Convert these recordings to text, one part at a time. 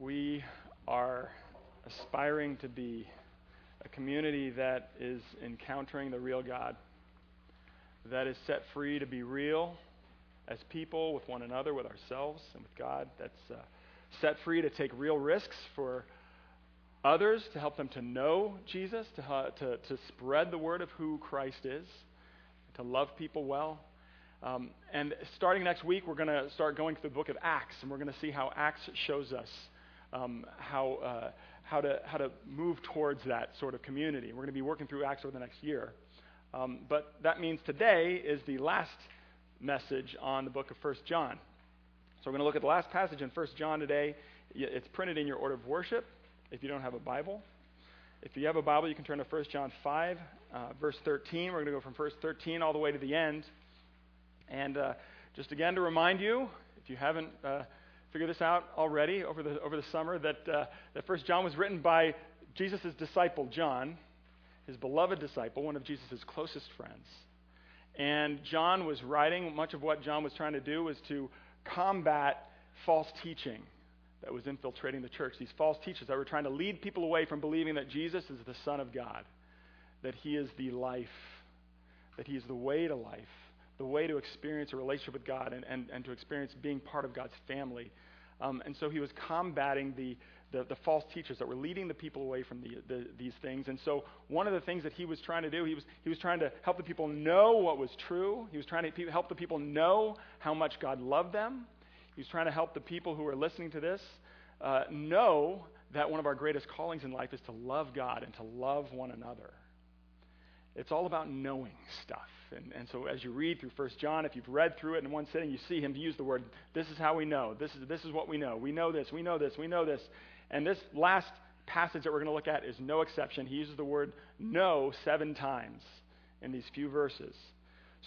we are aspiring to be a community that is encountering the real God, that is set free to be real as people with one another, with ourselves, and with God, that's uh, set free to take real risks for others, to help them to know Jesus, to, uh, to, to spread the word of who Christ is, to love people well. Um, and starting next week, we're going to start going through the book of Acts, and we're going to see how Acts shows us um, how, uh, how, to, how to move towards that sort of community. We're going to be working through Acts over the next year. Um, but that means today is the last message on the book of 1 John. So we're going to look at the last passage in 1 John today. It's printed in your order of worship if you don't have a Bible. If you have a Bible, you can turn to 1 John 5, uh, verse 13. We're going to go from verse 13 all the way to the end. And uh, just again to remind you, if you haven't uh, figured this out already over the, over the summer, that, uh, that First John was written by Jesus' disciple, John, his beloved disciple, one of Jesus' closest friends. And John was writing, much of what John was trying to do was to combat false teaching that was infiltrating the church. These false teachers that were trying to lead people away from believing that Jesus is the Son of God, that He is the life, that He is the way to life, the way to experience a relationship with God and, and, and to experience being part of God's family. Um, and so he was combating the, the, the, false teachers that were leading the people away from the, the, these things. And so one of the things that he was trying to do, he was, he was trying to help the people know what was true. He was trying to help the people know how much God loved them. He was trying to help the people who were listening to this uh, know that one of our greatest callings in life is to love God and to love one another. It's all about knowing stuff. And, and so as you read through 1 John, if you've read through it in one sitting, you see him use the word, this is how we know. This is, this is what we know. We know this. We know this. We know this. And this last passage that we're going to look at is no exception. He uses the word know seven times in these few verses.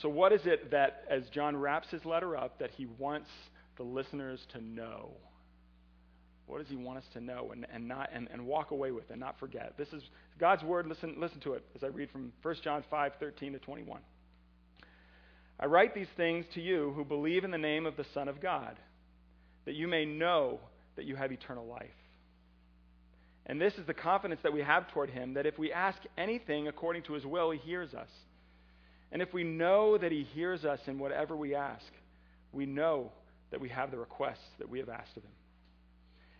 So, what is it that, as John wraps his letter up, that he wants the listeners to know? What does he want us to know and, and, not, and, and walk away with and not forget? This is God's word. Listen, listen to it as I read from 1 John 5 13 to 21. I write these things to you who believe in the name of the Son of God, that you may know that you have eternal life. And this is the confidence that we have toward him that if we ask anything according to his will, he hears us. And if we know that he hears us in whatever we ask, we know that we have the requests that we have asked of him.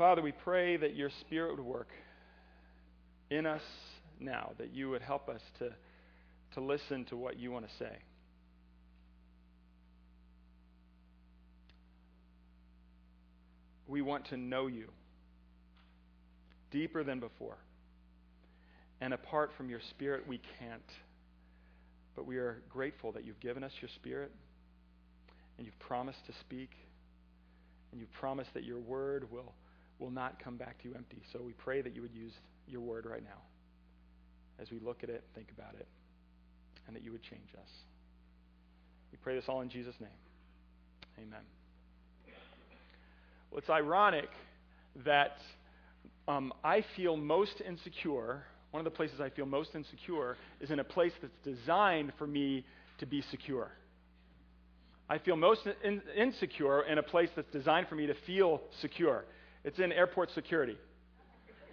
Father, we pray that your Spirit would work in us now, that you would help us to, to listen to what you want to say. We want to know you deeper than before. And apart from your Spirit, we can't. But we are grateful that you've given us your Spirit and you've promised to speak and you've promised that your word will, will not come back to you empty. So we pray that you would use your word right now as we look at it, think about it, and that you would change us. We pray this all in Jesus' name. Amen. Well, it's ironic that um, I feel most insecure. One of the places I feel most insecure is in a place that's designed for me to be secure. I feel most in, insecure in a place that's designed for me to feel secure. It's in airport security.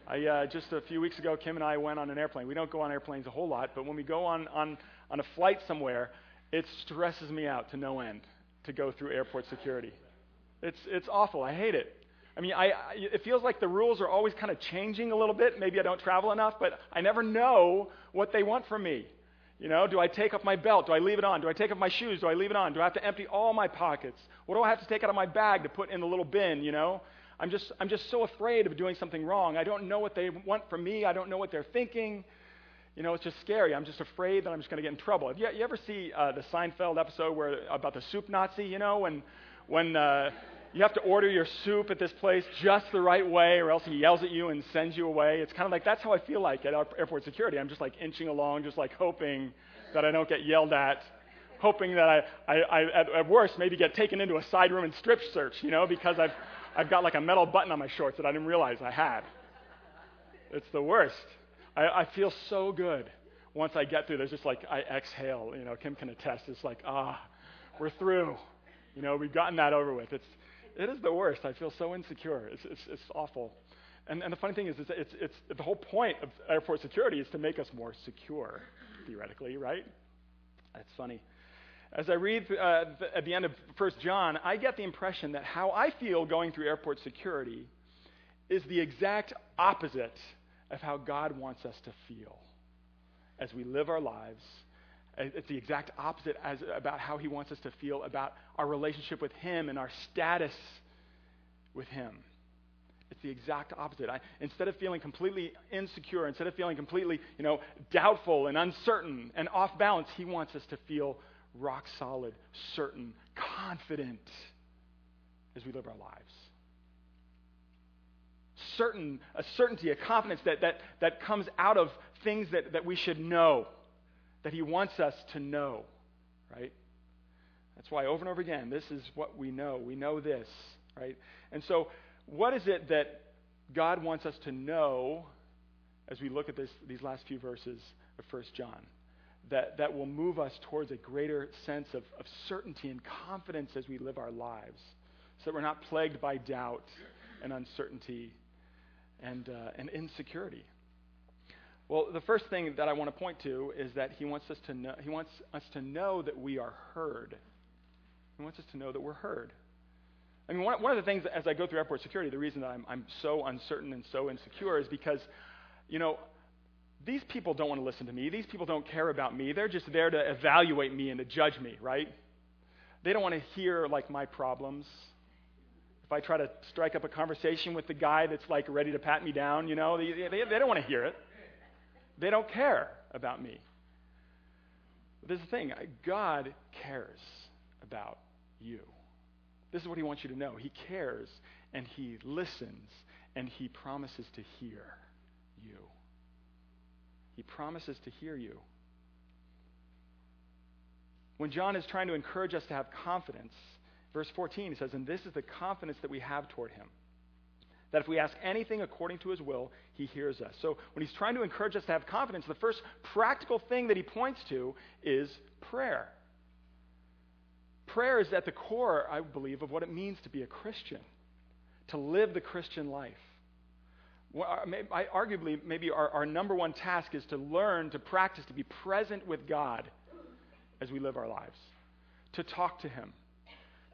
I, uh, just a few weeks ago, Kim and I went on an airplane. We don't go on airplanes a whole lot, but when we go on, on, on a flight somewhere, it stresses me out to no end to go through airport security. It's, it's awful. I hate it. I mean, I, I, it feels like the rules are always kind of changing a little bit. Maybe I don't travel enough, but I never know what they want from me. You know, do I take off my belt? Do I leave it on? Do I take off my shoes? Do I leave it on? Do I have to empty all my pockets? What do I have to take out of my bag to put in the little bin, you know? I'm just, I'm just so afraid of doing something wrong. I don't know what they want from me. I don't know what they're thinking. You know, it's just scary. I'm just afraid that I'm just going to get in trouble. Have you, you ever see uh, the Seinfeld episode where about the soup Nazi? You know, when when uh, you have to order your soup at this place just the right way, or else he yells at you and sends you away. It's kind of like that's how I feel like at airport security. I'm just like inching along, just like hoping that I don't get yelled at, hoping that I, I, I at, at worst, maybe get taken into a side room and strip search, you know, because I've, I've got like a metal button on my shorts that I didn't realize I had. It's the worst. I, I feel so good once I get through. There's just like I exhale. You know, Kim can attest. It's like ah, we're through. You know, we've gotten that over with. It's it is the worst. I feel so insecure. It's, it's, it's awful. And, and the funny thing is, is it's, it's, the whole point of airport security is to make us more secure, theoretically, right? That's funny. As I read uh, at the end of 1 John, I get the impression that how I feel going through airport security is the exact opposite of how God wants us to feel as we live our lives it's the exact opposite as about how he wants us to feel about our relationship with him and our status with him. It's the exact opposite. I, instead of feeling completely insecure, instead of feeling completely, you know, doubtful and uncertain and off balance, he wants us to feel rock solid, certain, confident as we live our lives. Certain, a certainty, a confidence that, that, that comes out of things that, that we should know that He wants us to know, right? That's why over and over again, this is what we know. We know this, right? And so, what is it that God wants us to know as we look at this, these last few verses of 1 John? That, that will move us towards a greater sense of, of certainty and confidence as we live our lives, so that we're not plagued by doubt and uncertainty and, uh, and insecurity. Well, the first thing that I want to point to is that he wants us to know, he wants us to know that we are heard. He wants us to know that we're heard. I mean, one, one of the things as I go through airport security, the reason that I'm, I'm so uncertain and so insecure is because, you know, these people don't want to listen to me. These people don't care about me. They're just there to evaluate me and to judge me, right? They don't want to hear, like, my problems. If I try to strike up a conversation with the guy that's, like, ready to pat me down, you know, they, they, they don't want to hear it. They don't care about me. But there's the thing God cares about you. This is what He wants you to know. He cares and He listens and He promises to hear. He promises to hear you. When John is trying to encourage us to have confidence, verse 14, he says, And this is the confidence that we have toward Him that if we ask anything according to his will, he hears us. So when he's trying to encourage us to have confidence, the first practical thing that he points to is prayer. Prayer is at the core, I believe, of what it means to be a Christian, to live the Christian life. Arguably, maybe our, our number one task is to learn, to practice, to be present with God as we live our lives, to talk to him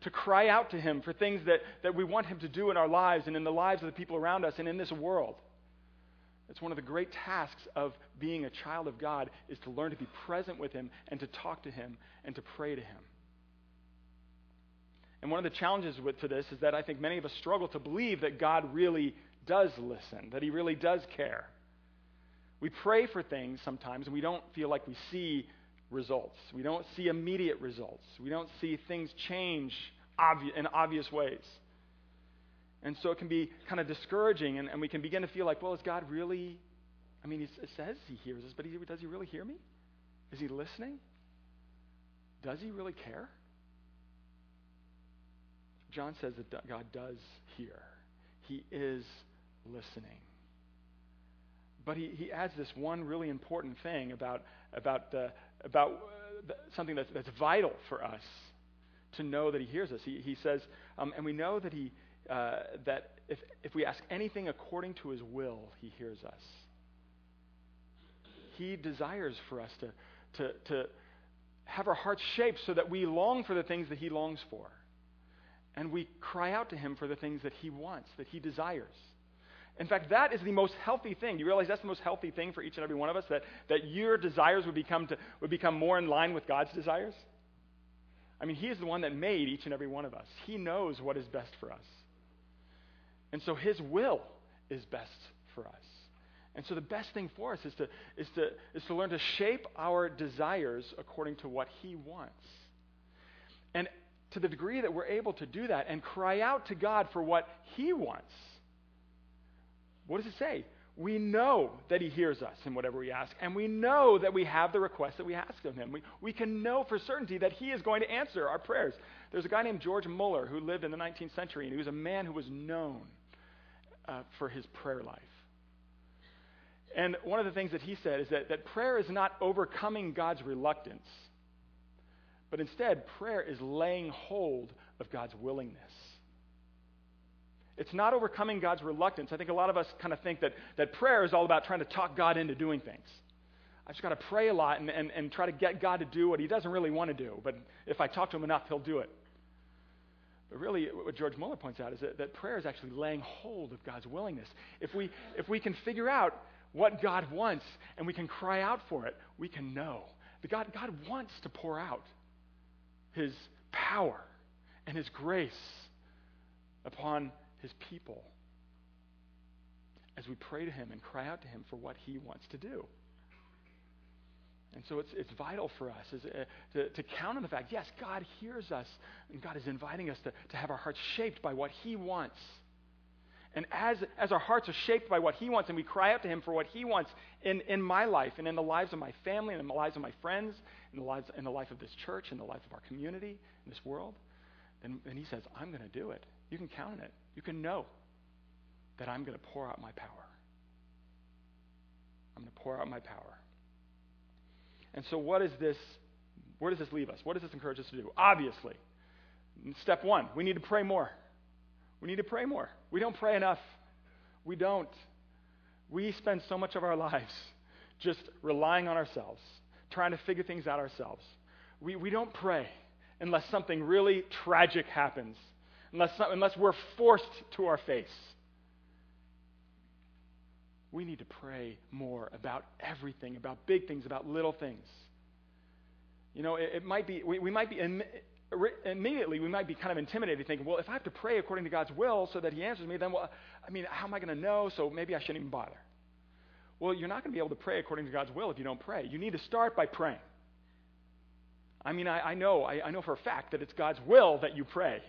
to cry out to Him for things that, that we want Him to do in our lives and in the lives of the people around us and in this world. It's one of the great tasks of being a child of God is to learn to be present with Him and to talk to Him and to pray to Him. And one of the challenges with, to this is that I think many of us struggle to believe that God really does listen, that He really does care. We pray for things sometimes and we don't feel like we see results. We don't see immediate results. We don't see things change obvi- in obvious ways. And so it can be kind of discouraging, and, and we can begin to feel like, well, is God really? I mean, it says he hears us, but he, does he really hear me? Is he listening? Does he really care? John says that God does hear, he is listening. But he, he adds this one really important thing about, about the, about uh, something that's, that's vital for us to know that He hears us. He, he says, um, and we know that He uh, that if if we ask anything according to His will, He hears us. He desires for us to to to have our hearts shaped so that we long for the things that He longs for. and we cry out to Him for the things that He wants, that He desires. In fact, that is the most healthy thing. You realize that's the most healthy thing for each and every one of us? That, that your desires would become, to, would become more in line with God's desires? I mean, He is the one that made each and every one of us. He knows what is best for us. And so His will is best for us. And so the best thing for us is to, is to, is to learn to shape our desires according to what He wants. And to the degree that we're able to do that and cry out to God for what He wants, what does it say? We know that He hears us in whatever we ask, and we know that we have the request that we ask of Him. We, we can know for certainty that He is going to answer our prayers. There's a guy named George Mueller who lived in the 19th century, and he was a man who was known uh, for his prayer life. And one of the things that he said is that, that prayer is not overcoming God's reluctance, but instead, prayer is laying hold of God's willingness. It's not overcoming God's reluctance. I think a lot of us kind of think that, that prayer is all about trying to talk God into doing things. I just got to pray a lot and, and, and try to get God to do what he doesn't really want to do. But if I talk to him enough, he'll do it. But really, what George Mueller points out is that, that prayer is actually laying hold of God's willingness. If we, if we can figure out what God wants and we can cry out for it, we can know that God, God wants to pour out his power and his grace upon his people as we pray to him and cry out to him for what he wants to do. And so it's, it's vital for us is, uh, to, to count on the fact, yes, God hears us, and God is inviting us to, to have our hearts shaped by what He wants. And as, as our hearts are shaped by what He wants, and we cry out to Him for what He wants in, in my life, and in the lives of my family, and in the lives of my friends, in the, lives, in the life of this church, in the life of our community, in this world, then, then He says, I'm going to do it. You can count on it. You can know that I'm going to pour out my power. I'm going to pour out my power. And so, what is this? Where does this leave us? What does this encourage us to do? Obviously, step one, we need to pray more. We need to pray more. We don't pray enough. We don't. We spend so much of our lives just relying on ourselves, trying to figure things out ourselves. We, we don't pray unless something really tragic happens, unless, unless we're forced to our face we need to pray more about everything, about big things, about little things. You know, it, it might be, we, we might be, Im- immediately, we might be kind of intimidated thinking, well, if I have to pray according to God's will so that He answers me, then, well, I mean, how am I going to know? So maybe I shouldn't even bother. Well, you're not going to be able to pray according to God's will if you don't pray. You need to start by praying. I mean, I, I know, I, I know for a fact that it's God's will that you pray.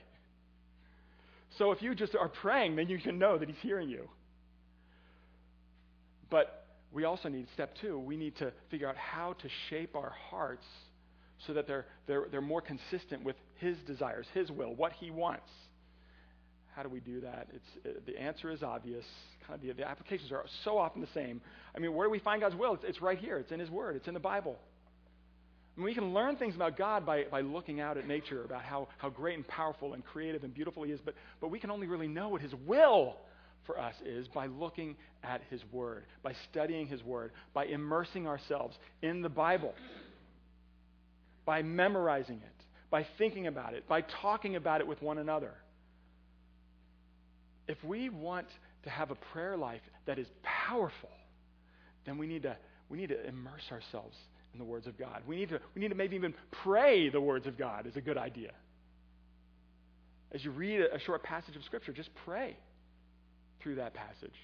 So if you just are praying, then you can know that He's hearing you. But we also need, step two, we need to figure out how to shape our hearts so that they're, they're, they're more consistent with His desires, His will, what He wants. How do we do that? It's, uh, the answer is obvious. Kind of the, the, applications are so often the same. I mean, where do we find God's will? It's, it's right here. It's in His Word. It's in the Bible. We can learn things about God by, by looking out at nature, about how, how great and powerful and creative and beautiful He is, but, but we can only really know what His will for us is by looking at His Word, by studying His Word, by immersing ourselves in the Bible, by memorizing it, by thinking about it, by talking about it with one another. If we want to have a prayer life that is powerful, then we need to, we need to immerse ourselves in the words of God. We need, to, we need to maybe even pray the words of God is a good idea. As you read a short passage of Scripture, just pray through that passage.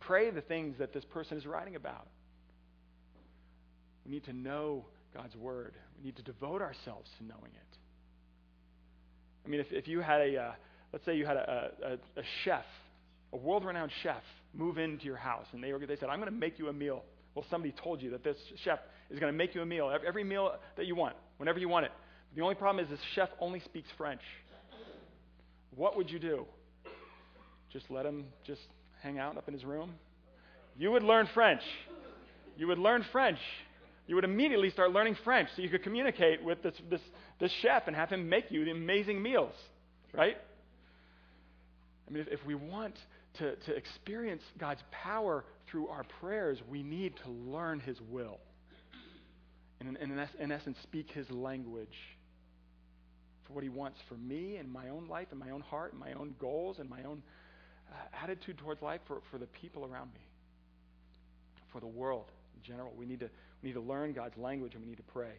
Pray the things that this person is writing about. We need to know God's Word. We need to devote ourselves to knowing it. I mean, if, if you had a, uh, let's say you had a, a, a chef, a world renowned chef, move into your house, and they, they said, I'm going to make you a meal. Well, somebody told you that this chef is going to make you a meal, every meal that you want, whenever you want it. The only problem is this chef only speaks French. What would you do? just let him just hang out up in his room? You would learn French. You would learn French. You would immediately start learning French so you could communicate with this, this, this chef and have him make you the amazing meals, right? I mean, if, if we want to, to experience God's power through our prayers, we need to learn His will. And in, in, in essence, speak His language. for what He wants for me and my own life and my own heart and my own goals and my own uh, attitude towards life for, for the people around me, for the world in general. We need to, we need to learn God's language and we need to pray.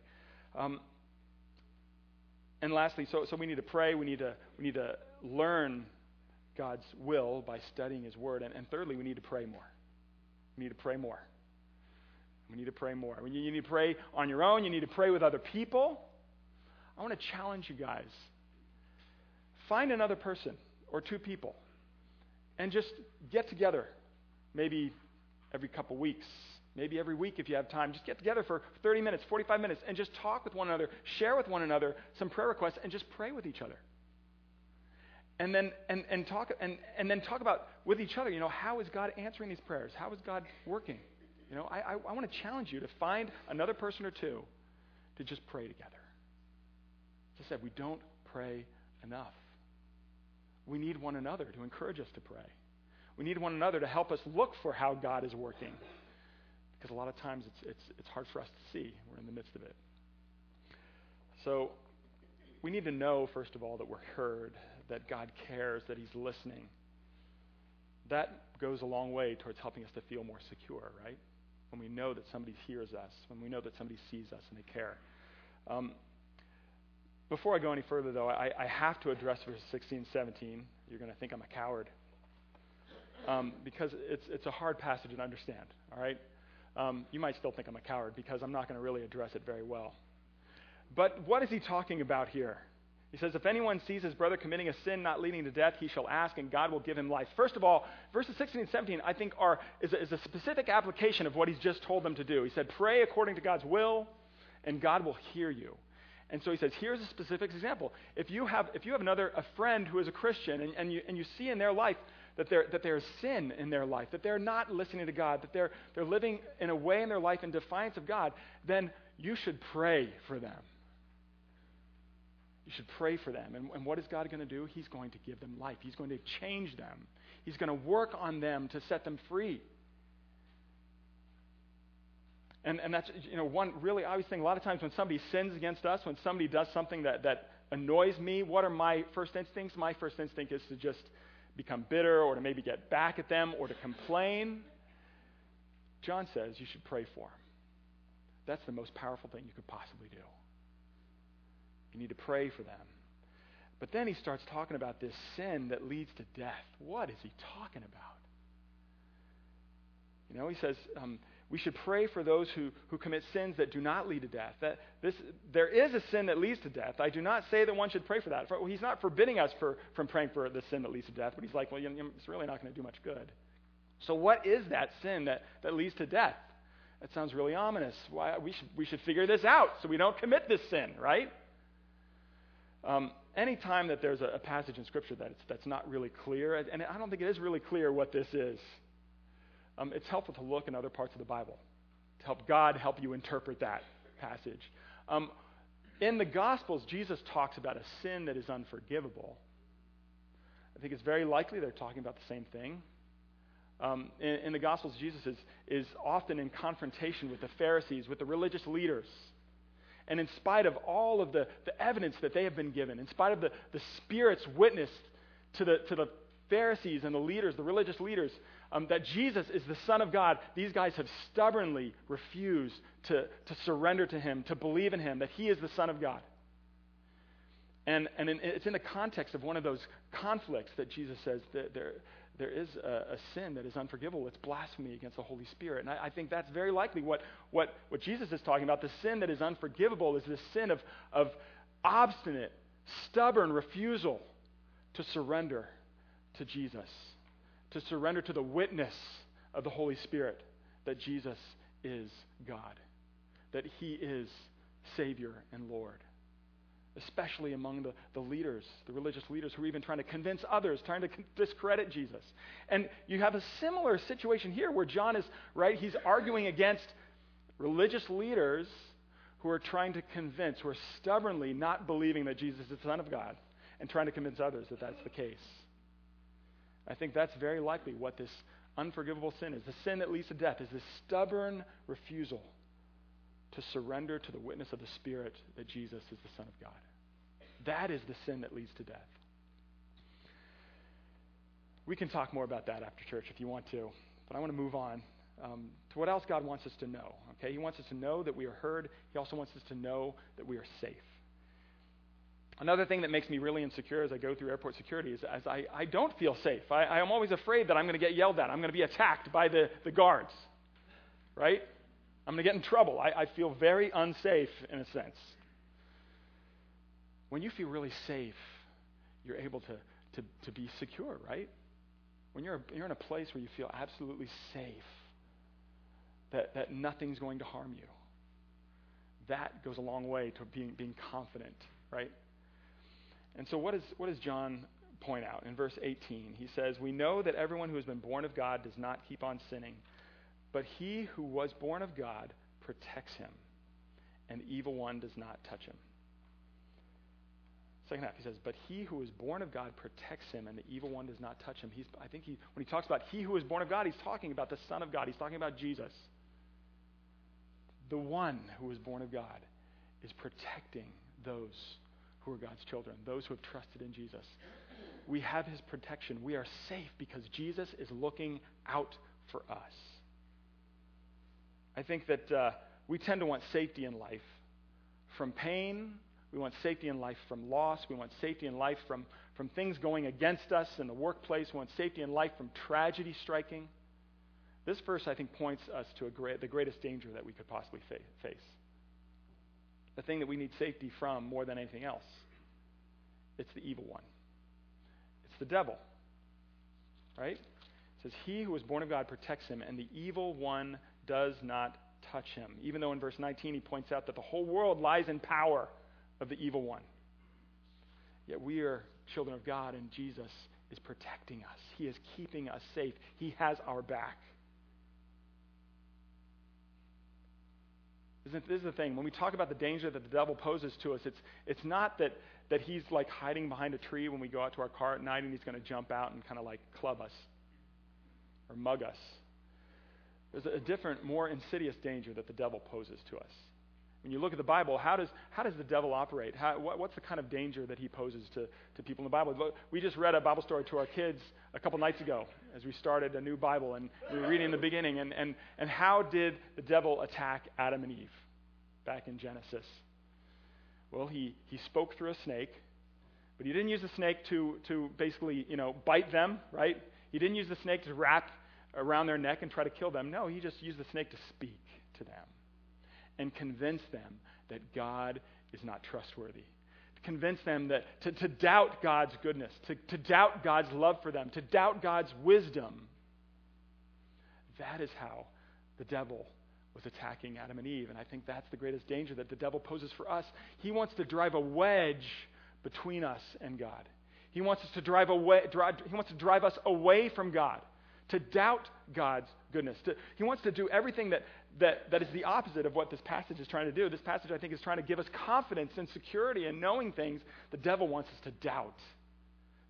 Um, and lastly, so, so we need to pray, we need to, we need to learn God's will by studying His Word. And, and thirdly, we need to pray more. We need to pray more. We need to pray more. You need to pray on your own, you need to pray with other people. I want to challenge you guys. Find another person or two people and just get together, maybe every couple weeks, maybe every week if you have time. Just get together for 30 minutes, 45 minutes, and just talk with one another, share with one another some prayer requests, and just pray with each other and then and, and talk and, and then talk about with each other you know how is god answering these prayers how is god working you know i, I, I want to challenge you to find another person or two to just pray together. As i said we don't pray enough. We need one another to encourage us to pray. We need one another to help us look for how god is working. Because a lot of times it's, it's, it's hard for us to see. We're in the midst of it. So we need to know first of all that we're heard that God cares, that He's listening. That goes a long way towards helping us to feel more secure, right? When we know that somebody hears us, when we know that somebody sees us and they care. Um, before I go any further, though, I, I, have to address verses 16 17. You're going to think I'm a coward. Um, because it's, it's a hard passage to understand, all right? Um, you might still think I'm a coward because I'm not going to really address it very well. But what is he talking about here? He says, If anyone sees his brother committing a sin not leading to death, he shall ask, and God will give him life. First of all, verses 16 and 17, I think, are, is, a, is a specific application of what he's just told them to do. He said, Pray according to God's will, and God will hear you. And so he says, here's a specific example. If you have, if you have another a friend who is a Christian and, and, you, and you see in their life that, there, that there's sin in their life, that they're not listening to God, that they're, they're living in a way in their life in defiance of God, then you should pray for them. You should pray for them. And, and what is God going to do? He's going to give them life. He's going to change them. He's going to work on them to set them free. And, and that's you know one really obvious thing. A lot of times when somebody sins against us, when somebody does something that, that annoys me, what are my first instincts? My first instinct is to just become bitter or to maybe get back at them or to complain. John says you should pray for them. That's the most powerful thing you could possibly do. You need to pray for them. But then he starts talking about this sin that leads to death. What is he talking about? You know, he says um, we should pray for those who, who commit sins that do not lead to death. That this, there is a sin that leads to death. I do not say that one should pray for that. For, he's not forbidding us for, from praying for the sin that leads to death, but he's like, well, you know, it's really not going to do much good. So, what is that sin that, that leads to death? That sounds really ominous. Why, we, should, we should figure this out so we don't commit this sin, right? Um, anytime that there's a, a passage in Scripture that that's not really clear, and I don't think it is really clear what this is, um, it's helpful to look in other parts of the Bible to help God help you interpret that passage. Um, in the Gospels, Jesus talks about a sin that is unforgivable. I think it's very likely they're talking about the same thing. Um, in, in, the Gospels, Jesus is, is often in confrontation with the Pharisees, with the religious leaders. And in spite of all of the, the evidence that they have been given, in spite of the, the Spirit's witness to the, to the Pharisees and the leaders, the religious leaders, um, that Jesus is the Son of God, these guys have stubbornly refused to, to surrender to Him, to believe in Him, that He is the Son of God. And, and in, it's in the context of one of those conflicts that Jesus says that there is a, a, sin that is unforgivable. It's blasphemy against the Holy Spirit. And I, I, think that's very likely what, what, what Jesus is talking about. The sin that is unforgivable is this sin of, of obstinate, stubborn refusal to surrender to Jesus, to surrender to the witness of the Holy Spirit that Jesus is God, that He is Savior and Lord especially among the, the leaders, the religious leaders who are even trying to convince others, trying to discredit Jesus. And you have a similar situation here where John is, right, he's arguing against religious leaders who are trying to convince, who are stubbornly not believing that Jesus is the Son of God and trying to convince others that that's the case. I think that's very likely what this unforgivable sin is. The sin that leads to death is this stubborn refusal to surrender to the witness of the Spirit that Jesus is the Son of God. That is the sin that leads to death. We can talk more about that after church if you want to, but I want to move on um, to what else God wants us to know. Okay, He wants us to know that we are heard. He also wants us to know that we are safe. Another thing that makes me really insecure as I go through airport security is as I, I don't feel safe. I, I am always afraid that I'm going to get yelled at. I'm going to be attacked by the, the guards. Right? I'm going to get in trouble. I, I feel very unsafe in a sense. When you feel really safe, you're able to, to, to be secure, right? When you're, you're in a place where you feel absolutely safe, that, that nothing's going to harm you, that goes a long way to being, being confident, right? And so, what, is, what does John point out in verse 18? He says, We know that everyone who has been born of God does not keep on sinning, but he who was born of God protects him, and the evil one does not touch him. Second half, he says, But he who is born of God protects him, and the evil one does not touch him. He's, I think he, when he talks about he who is born of God, he's talking about the Son of God. He's talking about Jesus. The one who is born of God is protecting those who are God's children, those who have trusted in Jesus. We have his protection. We are safe because Jesus is looking out for us. I think that uh, we tend to want safety in life from pain. We want safety in life from loss. We want safety in life from, from things going against us in the workplace. We want safety in life from tragedy striking. This verse, I think, points us to the greatest danger that we could possibly fa- face the thing that we need safety from more than anything else. It's the evil one, it's the devil. Right? It says, He who was born of God protects him, and the evil one does not touch him. Even though in verse 19 he points out that the whole world lies in power of the evil one. Yet we are children of God, and Jesus is protecting us. He is keeping us safe. He has our back. Isn't This is the thing. When we talk about the danger that the devil poses to us, it's, it's not that, that he's like hiding behind a tree when we go out to our car at night and he's going to jump out and kind of like club us or mug us. There's a different, more insidious danger that the devil poses to us. When you look at the Bible, how does, how does the devil operate? How, what, what's the kind of danger that he poses to, to people in the Bible? We just read a Bible story to our kids a couple nights ago as we started a new Bible, and we were reading in the beginning. And, and, and how did the devil attack Adam and Eve back in Genesis? Well, he, he spoke through a snake, but he didn't use the snake to, to basically, you know, bite them, right? He didn't use the snake to wrap around their neck and try to kill them. No, he just used the snake to speak to them and convince them that God is not trustworthy. Convince them that to, to doubt God's goodness, to, to doubt God's love for them, to doubt God's wisdom. That is how the devil was attacking Adam and Eve. And I think that's the greatest danger that the devil poses for us. He wants to drive a wedge between us and God. He wants us to drive away, drive, he wants to drive us away from God, to doubt God's goodness. To, he wants to do everything that, that, that is the opposite of what this passage is trying to do. This passage, I think, is trying to give us confidence and security in knowing things the devil wants us to doubt.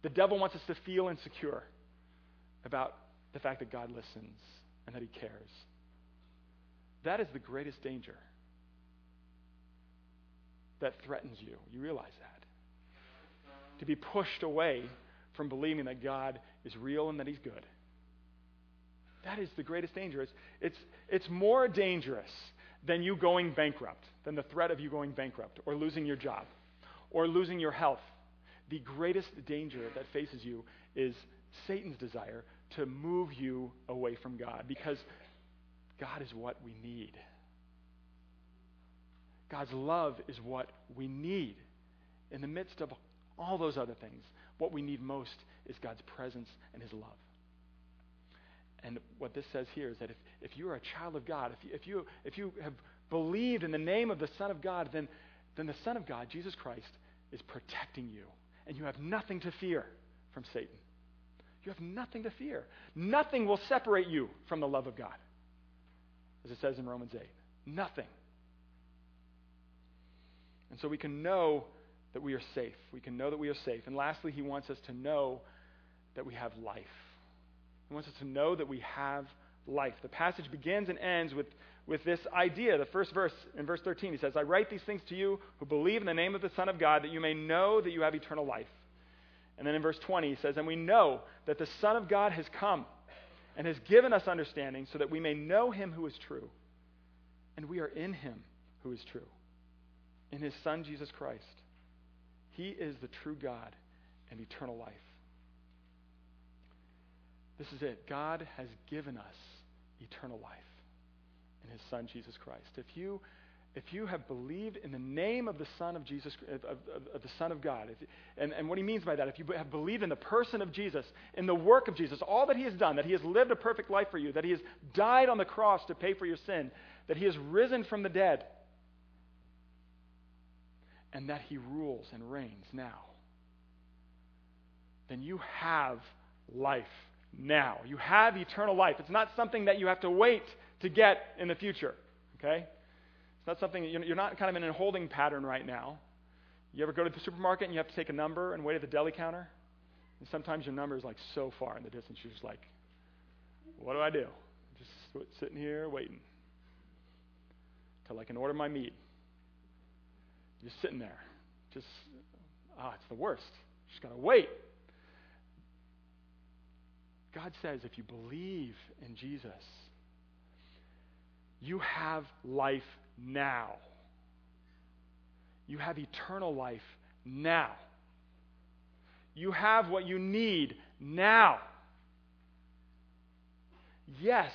The devil wants us to feel insecure about the fact that God listens and that he cares. That is the greatest danger that threatens you. You realize that. To be pushed away from believing that God is real and that he's good. That is the greatest danger. It's, it's, it's more dangerous than you going bankrupt, than the threat of you going bankrupt, or losing your job, or losing your health. The greatest danger that faces you is Satan's desire to move you away from God because God is what we need. God's love is what we need. In the midst of all those other things, what we need most is God's presence and His love. And what this says here is that if, if you are a child of God, if you, if, you, if you have believed in the name of the Son of God, then, then the Son of God, Jesus Christ, is protecting you. And you have nothing to fear from Satan. You have nothing to fear. Nothing will separate you from the love of God, as it says in Romans 8. Nothing. And so we can know that we are safe. We can know that we are safe. And lastly, he wants us to know that we have life. He wants us to know that we have life. The passage begins and ends with, with this idea. The first verse, in verse 13, he says, I write these things to you who believe in the name of the Son of God, that you may know that you have eternal life. And then in verse 20, he says, And we know that the Son of God has come and has given us understanding so that we may know him who is true. And we are in him who is true, in his Son, Jesus Christ. He is the true God and eternal life. This is it. God has given us eternal life in his Son, Jesus Christ. If you if you have believed in the name of the Son of Jesus, of, of, of the Son of God, if, and, and what he means by that, if you have believed in the person of Jesus, in the work of Jesus, all that he has done, that he has lived a perfect life for you, that he has died on the cross to pay for your sin, that he has risen from the dead, and that he rules and reigns now, then you have life now. You have eternal life. It's not something that you have to wait to get in the future, okay? It's not something, you're not kind of in a holding pattern right now. You ever go to the supermarket and you have to take a number and wait at the deli counter? And sometimes your number is like so far in the distance, you're just like, what do I do? Just sitting here waiting till I can order my meat. Just sitting there. Just, ah, it's the worst. Just got to wait. God says if you believe in Jesus, you have life now. You have eternal life now. You have what you need now. Yes,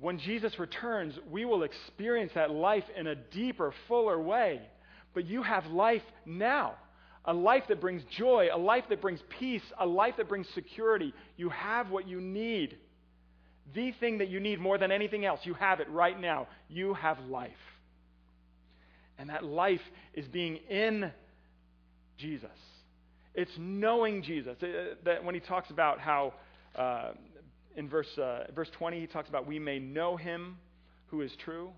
when Jesus returns, we will experience that life in a deeper, fuller way. But you have life now. A life that brings joy, a life that brings peace, a life that brings security. You have what you need. The thing that you need more than anything else, you have it right now. You have life. And that life is being in Jesus. It's knowing Jesus. Uh, that when he talks about how, uh, in verse, uh, verse 20, he talks about we may know him who is true.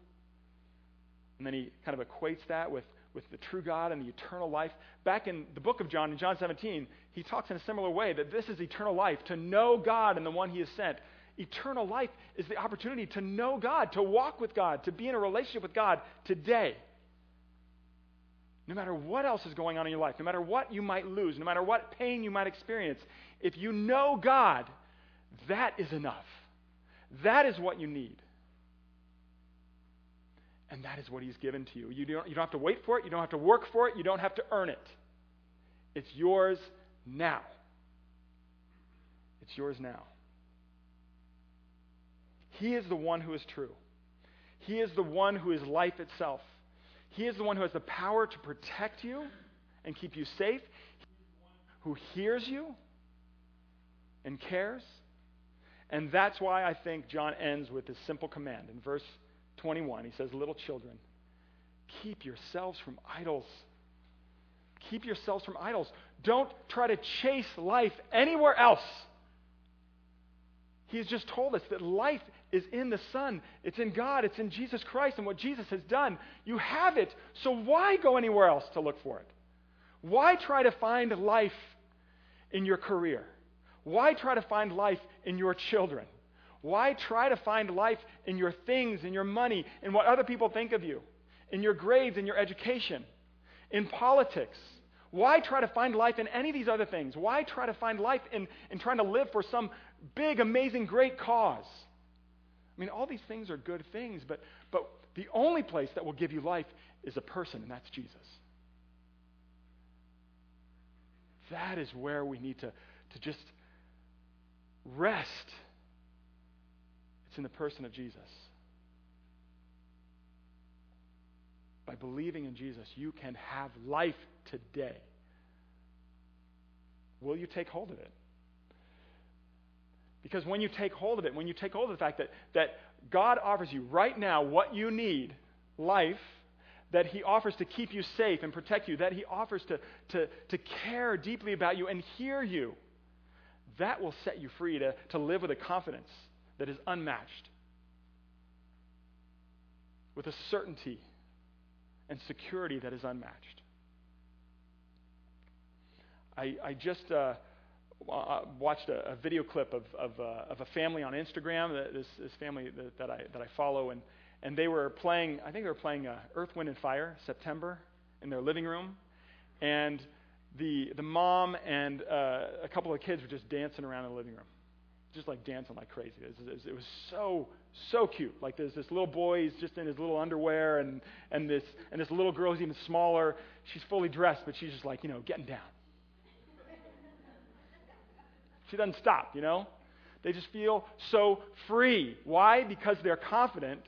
And then he kind of equates that with with the true God and the eternal life. Back in the book of John, in John 17, he talks in a similar way that this is eternal life, to know God and the one he has sent. Eternal life is the opportunity to know God, to walk with God, to be in a relationship with God today. No matter what else is going on in your life, no matter what you might lose, no matter what pain you might experience, if you know God, that is enough. That is what you need. And that is what He's given to you. You don't, you don't have to wait for it. You don't have to work for it. You don't have to earn it. It's yours now. It's yours now. He is the one who is true. He is the one who is life itself. He is the one who has the power to protect you and keep you safe. who hears you and cares. And that's why I think John ends with this simple command in verse 21, he says, Little children, keep yourselves from idols. Keep yourselves from idols. Don't try to chase life anywhere else. He's just told us that life is in the Son. It's in God. It's in Jesus Christ and what Jesus has done. You have it. So why go anywhere else to look for it? Why try to find life in your career? Why try to find life in your children? Why try to find life in your things, in your money, in what other people think of you, in your grades, in your education, in politics? Why try to find life in any of these other things? Why try to find life in, in trying to live for some big, amazing, great cause? I mean, all these things are good things, but, but the only place that will give you life is a person, and that's Jesus. That is where we need to, to just rest it's in the person of Jesus. By believing in Jesus, you can have life today. Will you take hold of it? Because when you take hold of it, when you take hold of the fact that, that God offers you right now what you need, life, that He offers to keep you safe and protect you, that He offers to, to, to care deeply about you and hear you, that will set you free to, to live with a confidence that is unmatched, with a certainty and security that is unmatched. I, I just uh, uh, watched a, a, video clip of, of, uh, of, a family on Instagram, this, this family that, that, I, that I follow, and, and they were playing, I think they were playing uh, Earth, Wind, and Fire, September, in their living room. And the, the mom and uh, a couple of kids were just dancing around in the living room, just like dancing like crazy. It was, so, so cute. Like there's this little boy, he's just in his little underwear, and, and, this, and this little girl, girl's even smaller. She's fully dressed, but she's just like, you know, getting down. She doesn't stop, you know? They just feel so free. Why? Because they're confident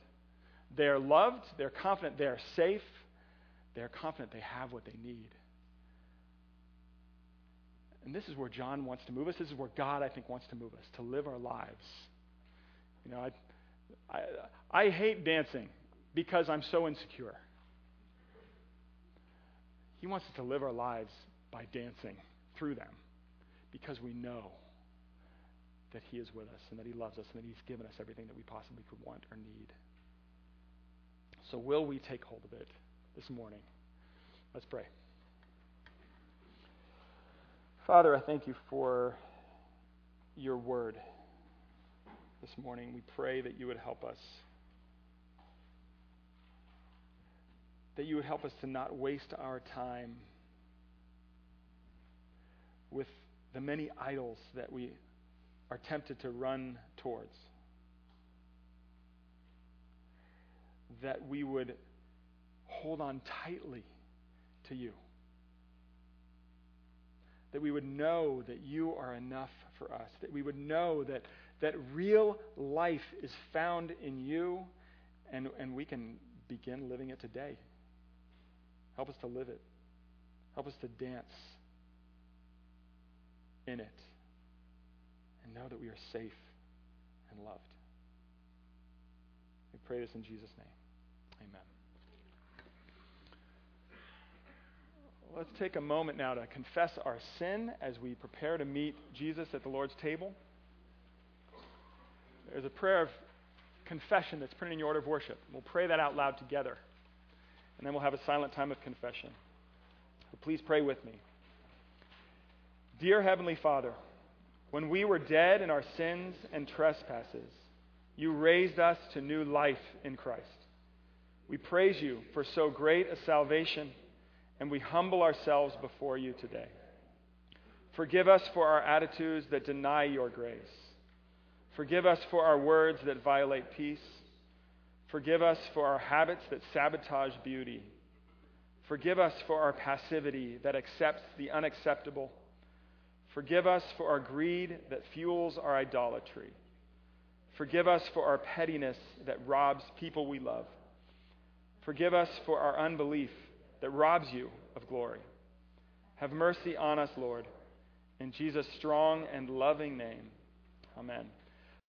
they're loved, they're confident they're safe, they're confident they have what they need. And this is where John wants to move us. This is where God, I think, wants to move us to live our lives. You know, I, I, I hate dancing because I'm so insecure. He wants us to live our lives by dancing through them because we know that He is with us and that He loves us and that He's given us everything that we possibly could want or need. So, will we take hold of it this morning? Let's pray. Father, I thank you for your word this morning. We pray that you would help us. That you would help us to not waste our time with the many idols that we are tempted to run towards. That we would hold on tightly to you that we would know that you are enough for us, that we would know that, that real life is found in you, and, and we can begin living it today. Help us to live it. Help us to dance in it and know that we are safe and loved. We pray this in Jesus' name. Amen. Let's take a moment now to confess our sin as we prepare to meet Jesus at the Lord's table. There's a prayer of confession that's printed in your order of worship. We'll pray that out loud together. And then we'll have a silent time of confession. So please pray with me. Dear Heavenly Father, when we were dead in our sins and trespasses, you raised us to new life in Christ. We praise you for so great a salvation and we humble ourselves before you today. Forgive us for our attitudes that deny your grace. Forgive us for our words that violate peace. Forgive us for our habits that sabotage beauty. Forgive us for our passivity that accepts the unacceptable. Forgive us for our greed that fuels our idolatry. Forgive us for our pettiness that robs people we love. Forgive us for our unbelief that robs you of glory. Have mercy on us, Lord. In Jesus' strong and loving name, amen.